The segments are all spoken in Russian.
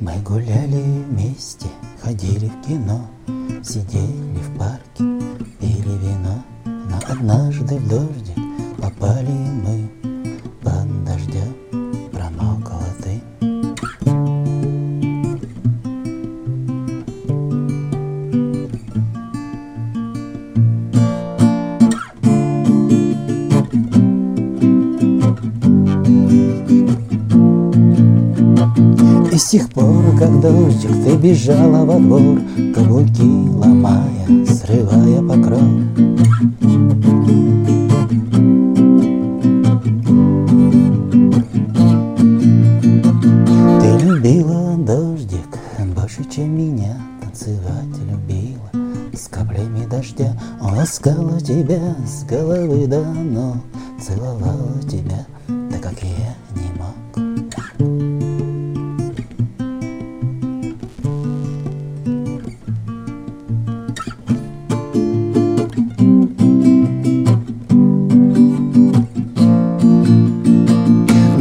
Мы гуляли вместе, ходили в кино, Сидели в парке, пили вино, Но однажды в дождик попали мы И с тех пор, как дождик, ты бежала во двор, Каблуки ломая, срывая покров. Ты любила дождик больше, чем дождя, Ласкала тебя с головы до ног, Целовала тебя, так как я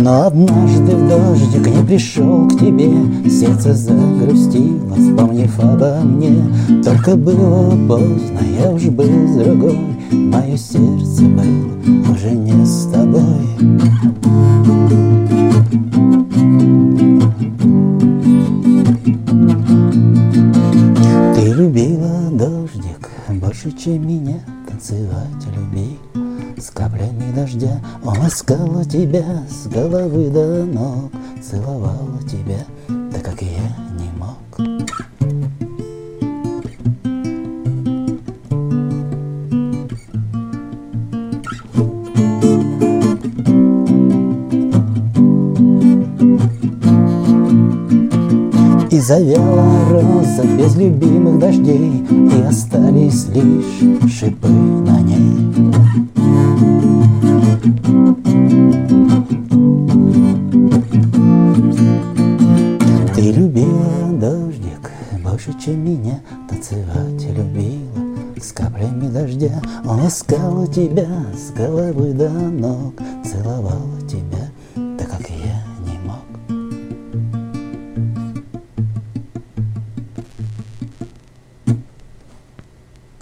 Но однажды в дождик не пришел к тебе. Сердце загрустило, вспомнив обо мне. Только было поздно, я уж был другой. Мое сердце было уже не с тобой. Ты любила дождик больше, чем меня. Танцевать любила с каплями дождя. Он тебя с головы до ног. Целовала тебя, так как я не мог. И завяла роза без любимых дождей И остались лишь шипы на ней Ты любила дождик больше, чем меня Танцевать любила с каплями дождя. Он ласкала тебя с головы до ног Целовала тебя,